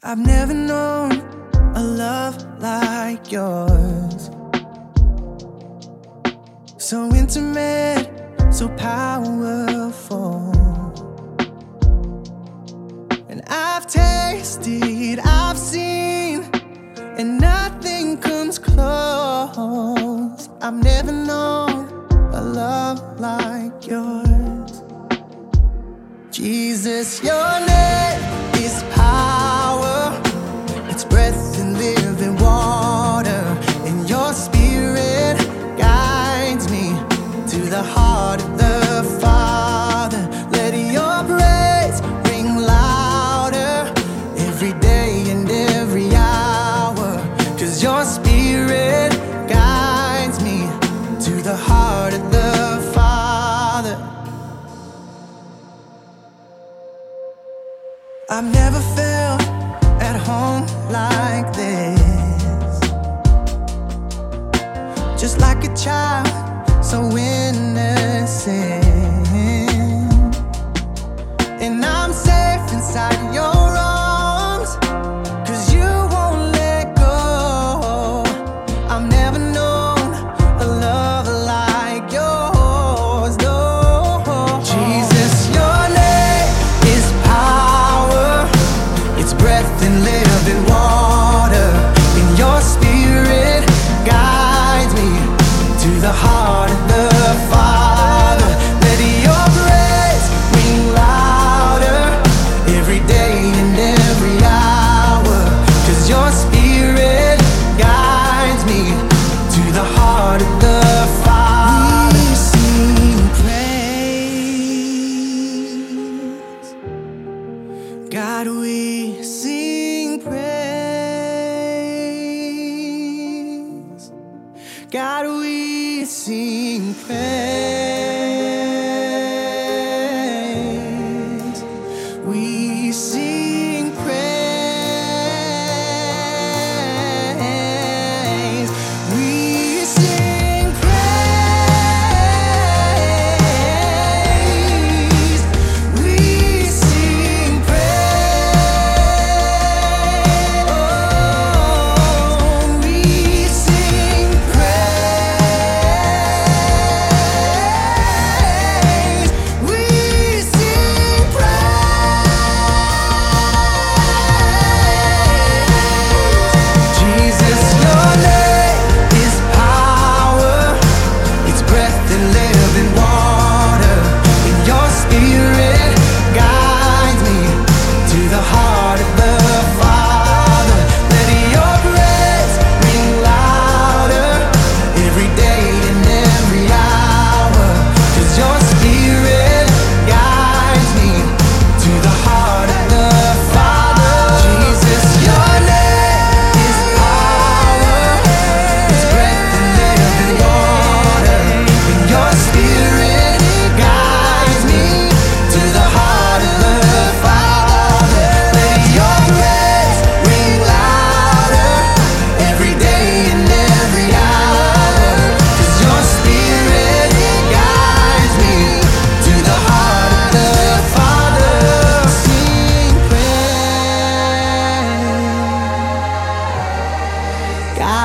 I've never known a love like yours. So intimate, so powerful. And I've tasted, I've seen, and nothing comes close. I've never known a love like yours. Jesus, you the heart of the Father. Let your praise ring louder every day and every hour. Cause your spirit guides me to the heart of the Father. I've never felt at home like this. Just like a child so winning. God, we sing praise. God, we sing praise.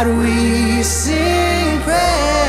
We sing praise.